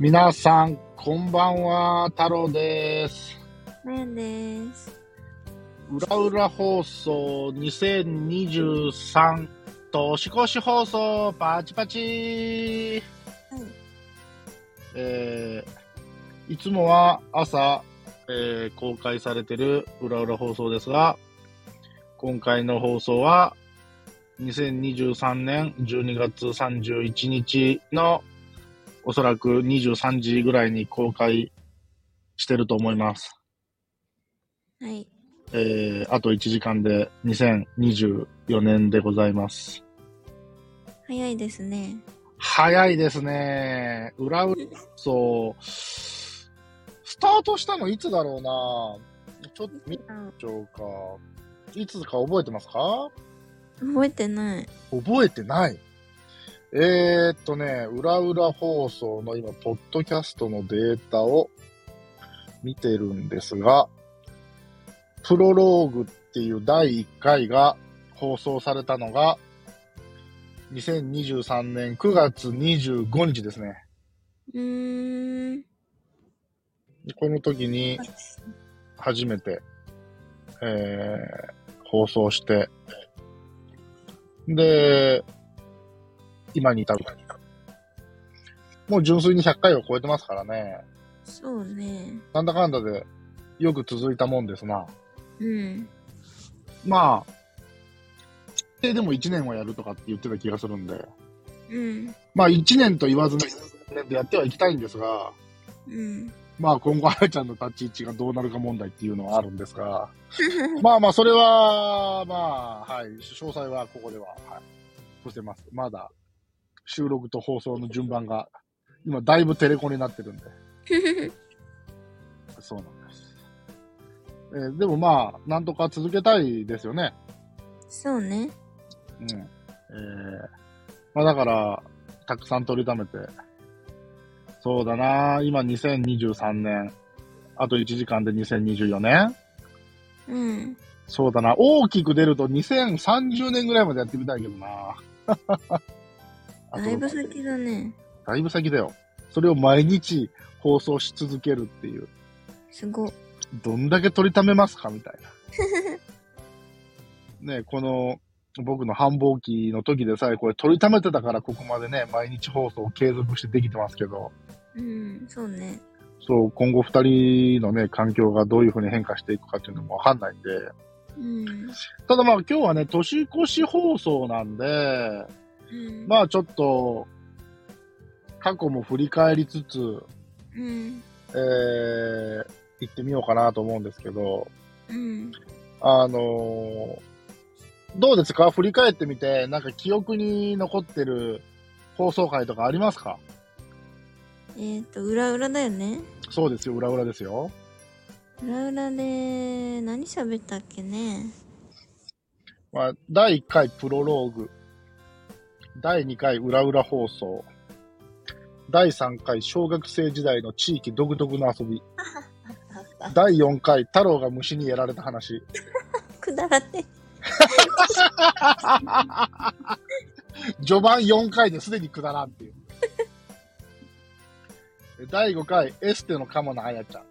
皆さん、こんばんは、太郎です。まやです。裏裏放送2023年越し放送パチパチはい。えーいつもは朝、えー公開されてる裏裏放送ですが、今回の放送は2023年12月31日のおそらく23時ぐらいに公開してると思います。はい。えーあと1時間で2024年でございます。早いですね。早いですね。裏裏 そう。スタートしたのいつだろうなちょっと見まあしょうか。いつか覚えてますか？覚えてない。覚えてない。えー、っとね、裏裏放送の今、ポッドキャストのデータを見てるんですが、プロローグっていう第1回が放送されたのが、2023年9月25日ですね。うーん。この時に初めて、えー放送して、で、今に至る。もう純粋に100回を超えてますからね。そうね。なんだかんだでよく続いたもんですな。うん。まあ、ででも1年はやるとかって言ってた気がするんで、うん。まあ1年と言わずに1年でやってはいきたいんですが、うん。まあ今後、あやちゃんの立ち位置がどうなるか問題っていうのはあるんですが、まあまあ、それは、まあ、はい、詳細はここでは、はい、伏せます。まだ、収録と放送の順番が、今、だいぶテレコになってるんで、そうなんです。えーでもまあ、なんとか続けたいですよね。そうね。うん。えーまあだから、たくさん取りためて、そうだな今2023年、あと1時間で2024年うん。そうだな。大きく出ると2030年ぐらいまでやってみたいけどな。だいぶ先だね。だいぶ先だよ。それを毎日放送し続けるっていう。すご。どんだけ取りためますかみたいな。ねこの、僕の繁忙期の時でさえこれ取りためてたからここまでね、毎日放送を継続してできてますけど、うん。そうね。そう、今後二人のね、環境がどういう風に変化していくかっていうのもわかんないんで、うん。ただまあ今日はね、年越し放送なんで、うん。まあちょっと、過去も振り返りつつ、うん。えー、行ってみようかなと思うんですけど、うん。あのーどうですか？振り返ってみて、なんか記憶に残ってる放送回とかありますか？えっ、と、裏裏だよね。そうですよ、裏裏ですよ。裏裏で、何喋ったっけね？まあ、第1回プロローグ、第2回裏裏放送、第3回小学生時代の地域独特の遊び、第4回太郎が虫にやられた話、くだらね。序盤4回ですでにくだらんっていう。第5回エステのカモのあやちゃん。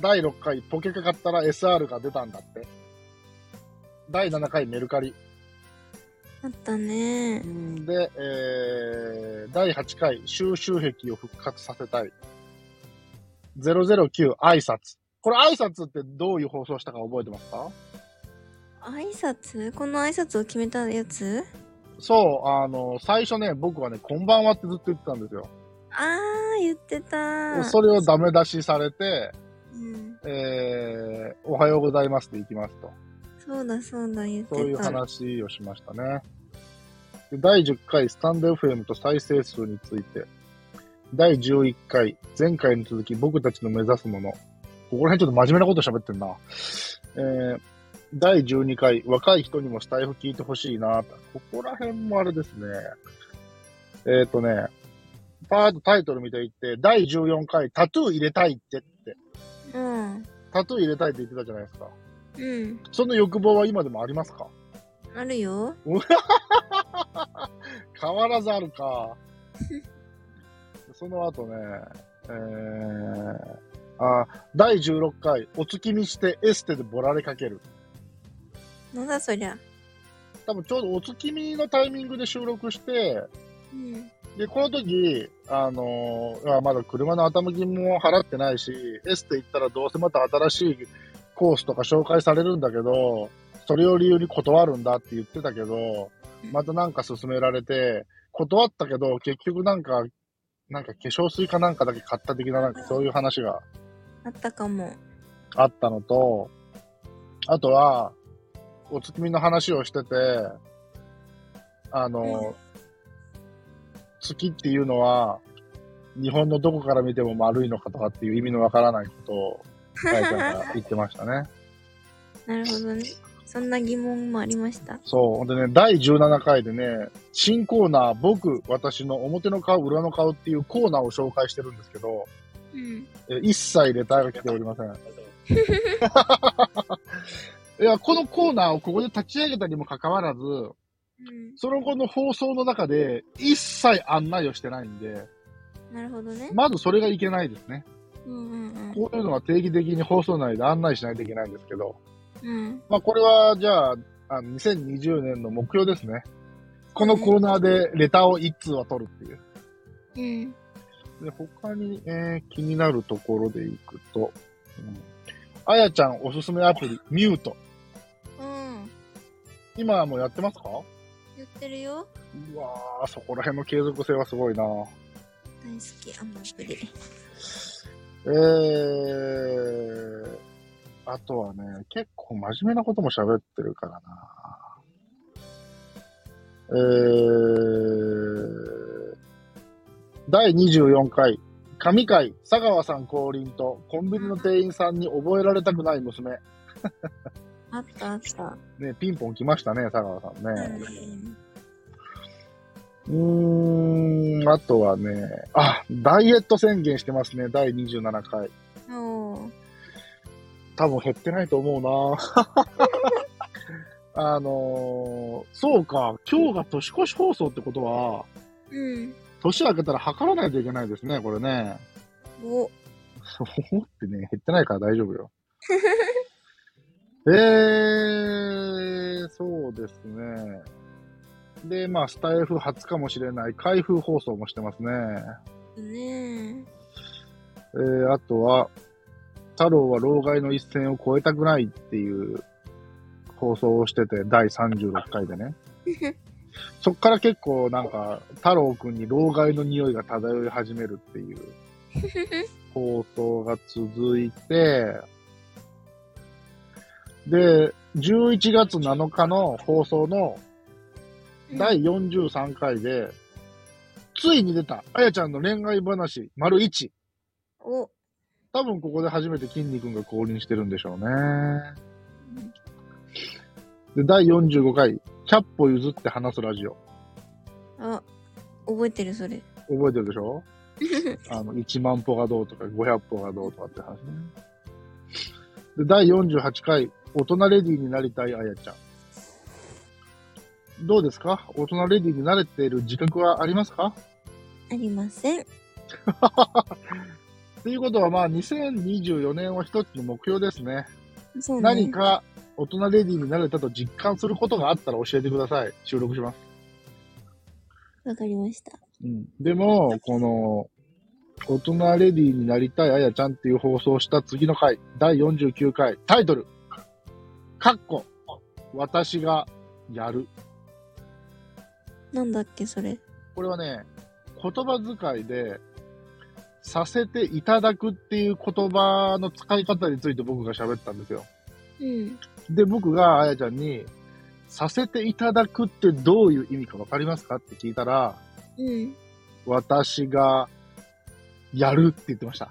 第6回ポケカ買ったら SR が出たんだって。第7回メルカリ。あったね。で、えー、第8回収集癖を復活させたい。009挨拶。これ挨拶ってどういう放送したか覚えてますか？挨拶？この挨拶を決めたやつ？そう、あの、最初ね、僕はね、こんばんはってずっと言ってたんですよ。あー、言ってた。それをダメ出しされて、うん。えー、おはようございますって行きますと。そうだそうだ、言ってた。そういう話をしましたね。で第10回スタンド FM と再生数について。第11回、前回に続き僕たちの目指すもの。ここら辺ちょっと真面目なこと喋ってんな。えー、第12回、若い人にもスタイフ聞いてほしいな。ここら辺もあれですね。えっ、ー、とね、パーッとタイトル見ていって、第14回、タトゥー入れたいってって。うん。タトゥー入れたいって言ってたじゃないですか。うん。その欲望は今でもありますか？あるよ。変わらずあるか。その後ね、えー、あ、第16回、お月見してエステでボラれかける。なんだそりゃ。多分ちょうどお月見のタイミングで収録して、うん。で、この時、あのーあまだ車の頭金も払ってないし、エステ行ったらどうせまた新しいコースとか紹介されるんだけど、それを理由に断るんだって言ってたけど、またなんか勧められて、断ったけど、結局なんか、なんか化粧水かなんかだけ買った的ななんかそういう話があったかも。あったのと、あとは、お月見の話をしてて、あの、月っていうのは、日本のどこから見ても丸いのかとかっていう意味のわからないことを、言ってましたね。なるほどね。そんな疑問もありました？そう。ほんでね、第17回でね、新コーナー、僕、私の表の顔、裏の顔っていうコーナーを紹介してるんですけど、うん。え一切レターが来ておりません。いや、このコーナーをここで立ち上げたにもかかわらず、うん。その後の放送の中で一切案内をしてないんで、なるほどね。まずそれがいけないですね。うんうんこういうのは定期的に放送内で案内しないといけないんですけど、うん。うん。まあこれはじゃあ、あの2020年の目標ですね。このコーナーでレターを一通は取るっていう。うん。で他に、えー気になるところでいくと、うんあやちゃんおすすめアプリ、ミュート。うん。今はもうやってますか？言ってるよ。うわー、そこら辺の継続性はすごいな大好き、あのアプリ。えー、あとはね、結構真面目なことも喋ってるからなえー、第24回、神回、佐川さん降臨と、コンビニの店員さんに覚えられたくない娘。あったあった。ね、ピンポン来ましたね、佐川さんうね。ん。うーん、あとはね、あ、ダイエット宣言してますね、第27回。おー。多分減ってないと思うな あのー、そうか、今日が年越し放送ってことは、うん。年明けたら測らないといけないですね、これね。お。そうってね、減ってないから大丈夫よ。えー、そうですね。で、まあ、スタイフ初かもしれない開封放送もしてますね。ねえー、あとは、太郎は老害の一線を越えたくないっていう放送をしてて、第36回でね。そっから結構なんか、太郎くんに老害の匂いが漂い始めるっていう 放送が続いて、で、11月7日の放送のえ。第43回で、ついに出た、あやちゃんの恋愛話、丸1。お。多分ここで初めて筋肉が降臨してるんでしょうね。で、第45回、100歩譲って話すラジオ。あ、覚えてるそれ。覚えてるでしょ？あの、1万歩がどうとか、500歩がどうとかって話ね。で、第48回、大人レディーになりたいあやちゃん。どうですか？大人レディーに慣れている自覚はありますか？ありません。ということは、まあ、2024年は一つの目標ですね。そうね。何か大人レディーになれたと実感することがあったら教えてください。収録します。わかりました。うん。でも、この、大人レディーになりたいあやちゃんっていう放送をした次の回、第49回、タイトル、かっこ、私がやる。なんだっけそれ。これはね、言葉遣いで、させていただくっていう言葉の使い方について僕が喋ったんですよ。うん。で、僕があやちゃんに、させていただくってどういう意味かわかりますかって聞いたら、うん。私がやるって言ってました。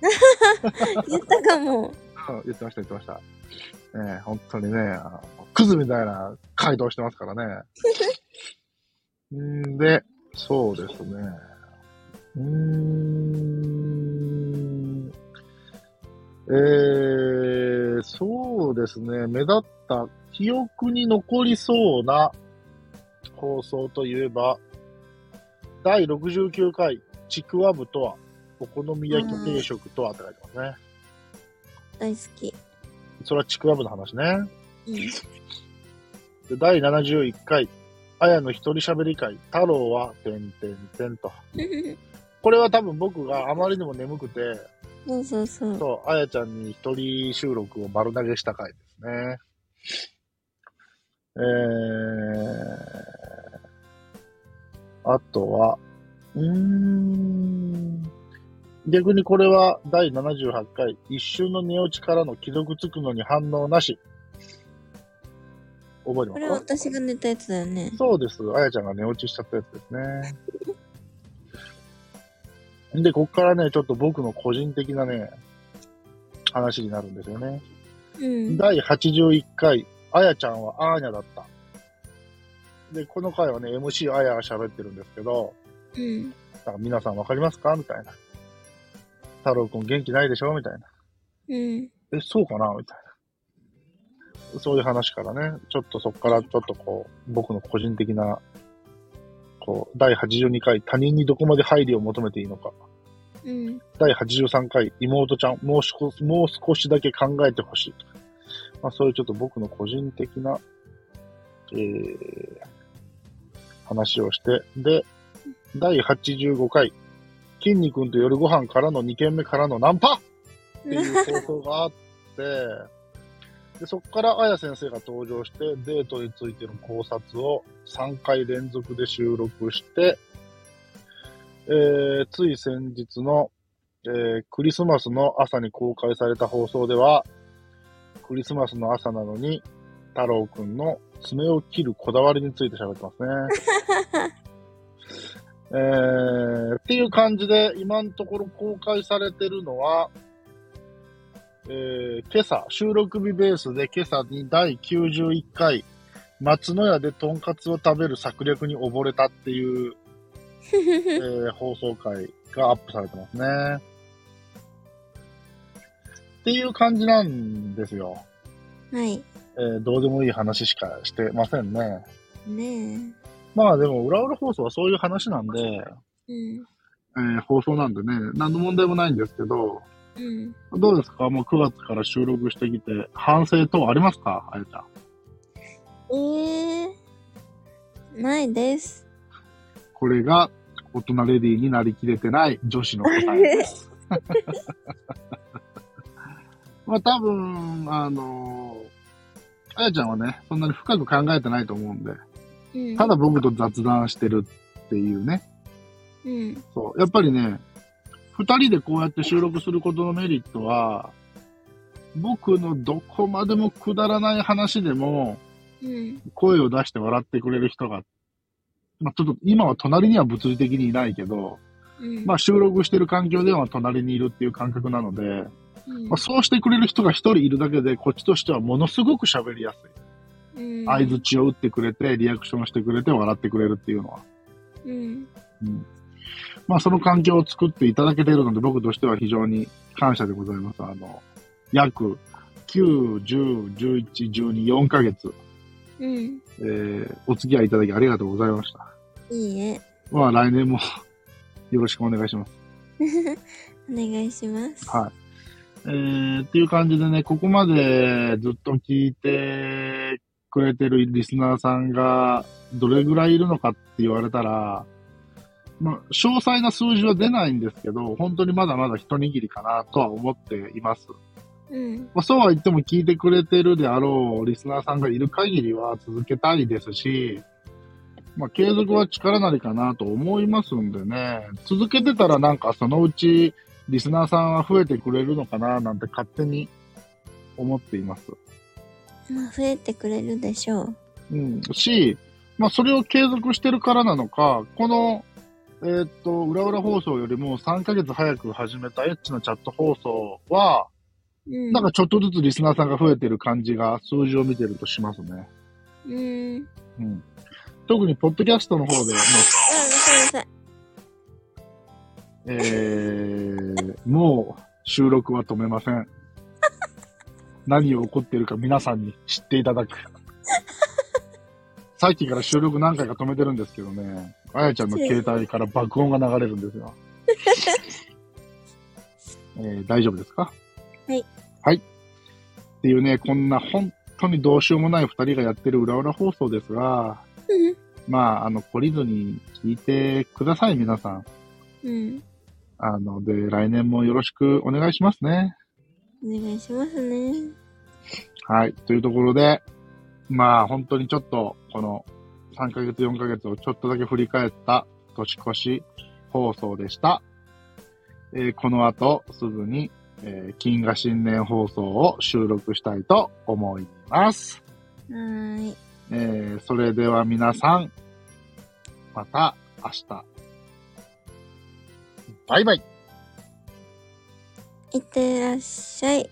言ったかも。うん言ってました、言ってました。ねえ本当にね、クズみたいな回答してますからね。んで、そうですね。うーん。えー、そうですね。目立った記憶に残りそうな放送といえば、第69回、ちくわぶとは、お好み焼き定食とはって書いてますね。大好き。それはちくわぶの話ね。うん。で第71回、あやの一人喋り会、太郎は、てんてんてんと。これは多分僕があまりにも眠くて、そうそうそう。そう、あやちゃんに一人収録を丸投げした回ですね。えー、あとは、うーん、逆にこれは第78回、一瞬の寝落ちからの既読つくのに反応なし。覚えてこれますか私が寝たやつだよね。そうです。あやちゃんが寝落ちしちゃったやつですね。で、こっからね、ちょっと僕の個人的なね、話になるんですよね。うん。第81回、あやちゃんはアーニャだった。で、この回はね、MC あやが喋ってるんですけど、うん。なんか皆さんわかりますか？みたいな。太郎くん元気ないでしょ？みたいな。うん。え、そうかな？みたいな。そういう話からね、ちょっとそこからちょっとこう、僕の個人的な、こう、第82回、他人にどこまで配慮を求めていいのか。うん。第83回、妹ちゃん、もう少し、もう少しだけ考えてほしい。まあ、そういうちょっと僕の個人的な、えー、話をして、で、第85回、筋肉と夜ご飯からの2軒目からのナンパっていう放送があって、で、そこからあや先生が登場して、デートについての考察を3回連続で収録して、えー、つい先日の、えー、クリスマスの朝に公開された放送では、クリスマスの朝なのに、太郎くんの爪を切るこだわりについて喋ってますね。えー、っていう感じで、今のところ公開されてるのは、えー、今朝、収録日ベースで今朝に第91回、松の屋でとんかつを食べる策略に溺れたっていう、えー放送回がアップされてますね。っていう感じなんですよ。はい。えーどうでもいい話しかしてませんね。ねまあでも、裏裏放送はそういう話なんで、え。うん。えー放送なんでね、何の問題もないんですけど、うん。どうですか？もう9月から収録してきて、反省等ありますか？あやちゃん。ええー。ないです。これが、大人レディーになりきれてない女子の答えです。まあ多分、あのあやちゃんはね、そんなに深く考えてないと思うんで、うん。ただ僕と雑談してるっていうね。うん。そう。やっぱりね、二人でこうやって収録することのメリットは、僕のどこまでもくだらない話でも、うん。声を出して笑ってくれる人が、まあちょっと今は隣には物理的にいないけど、うん。まあ収録してる環境では隣にいるっていう感覚なので、うんまあ、そうしてくれる人が一人いるだけで、こっちとしてはものすごく喋りやすい。うん。相づちを打ってくれて、リアクションしてくれて、笑ってくれるっていうのは。うん。うん。まあその環境を作っていただけているので、僕としては非常に感謝でございます。あの、約9、10、11、12、4ヶ月、うん。えー、お付き合いいただきありがとうございました。いいえ。まあ来年も よろしくお願いします。お願いします。はい。えー、っていう感じでね、ここまでずっと聞いてくれてるリスナーさんがどれぐらいいるのかって言われたら、まあ、詳細な数字は出ないんですけど、本当にまだまだ一握りかなとは思っています。うん。まあ、そうは言っても聞いてくれてるであろうリスナーさんがいる限りは続けたいですし、まあ、継続は力なりかなと思いますんでね、続けてたらなんかそのうちリスナーさんは増えてくれるのかななんて勝手に思っています。まあ、増えてくれるでしょう。うん。し、まあ、それを継続してるからなのか、この、えーっと、裏裏放送よりも3ヶ月早く始めたエッチなチャット放送は、うん。なんかちょっとずつリスナーさんが増えてる感じが数字を見てるとしますね。うん。うん。特に、ポッドキャストの方で、もう。えー、もう収録は止めません。何を起こっているか皆さんに知っていただく。さっきから収録何回か止めてるんですけどね、あやちゃんの携帯から爆音が流れるんですよ。えー大丈夫ですか？はい。はい。っていうね、こんな本当にどうしようもない二人がやってる裏裏放送ですが、うん。まあ、あの、懲りずに聞いてください、皆さん。うん。あの、で、来年もよろしくお願いしますね。お願いしますね。はい。というところで、まあ、本当にちょっと、この3ヶ月、4ヶ月をちょっとだけ振り返った年越し放送でした。えーこの後、すぐに、えー金河新年放送を収録したいと思います。はーい。えーそれでは皆さん、また明日。バイバイ。いってらっしゃい。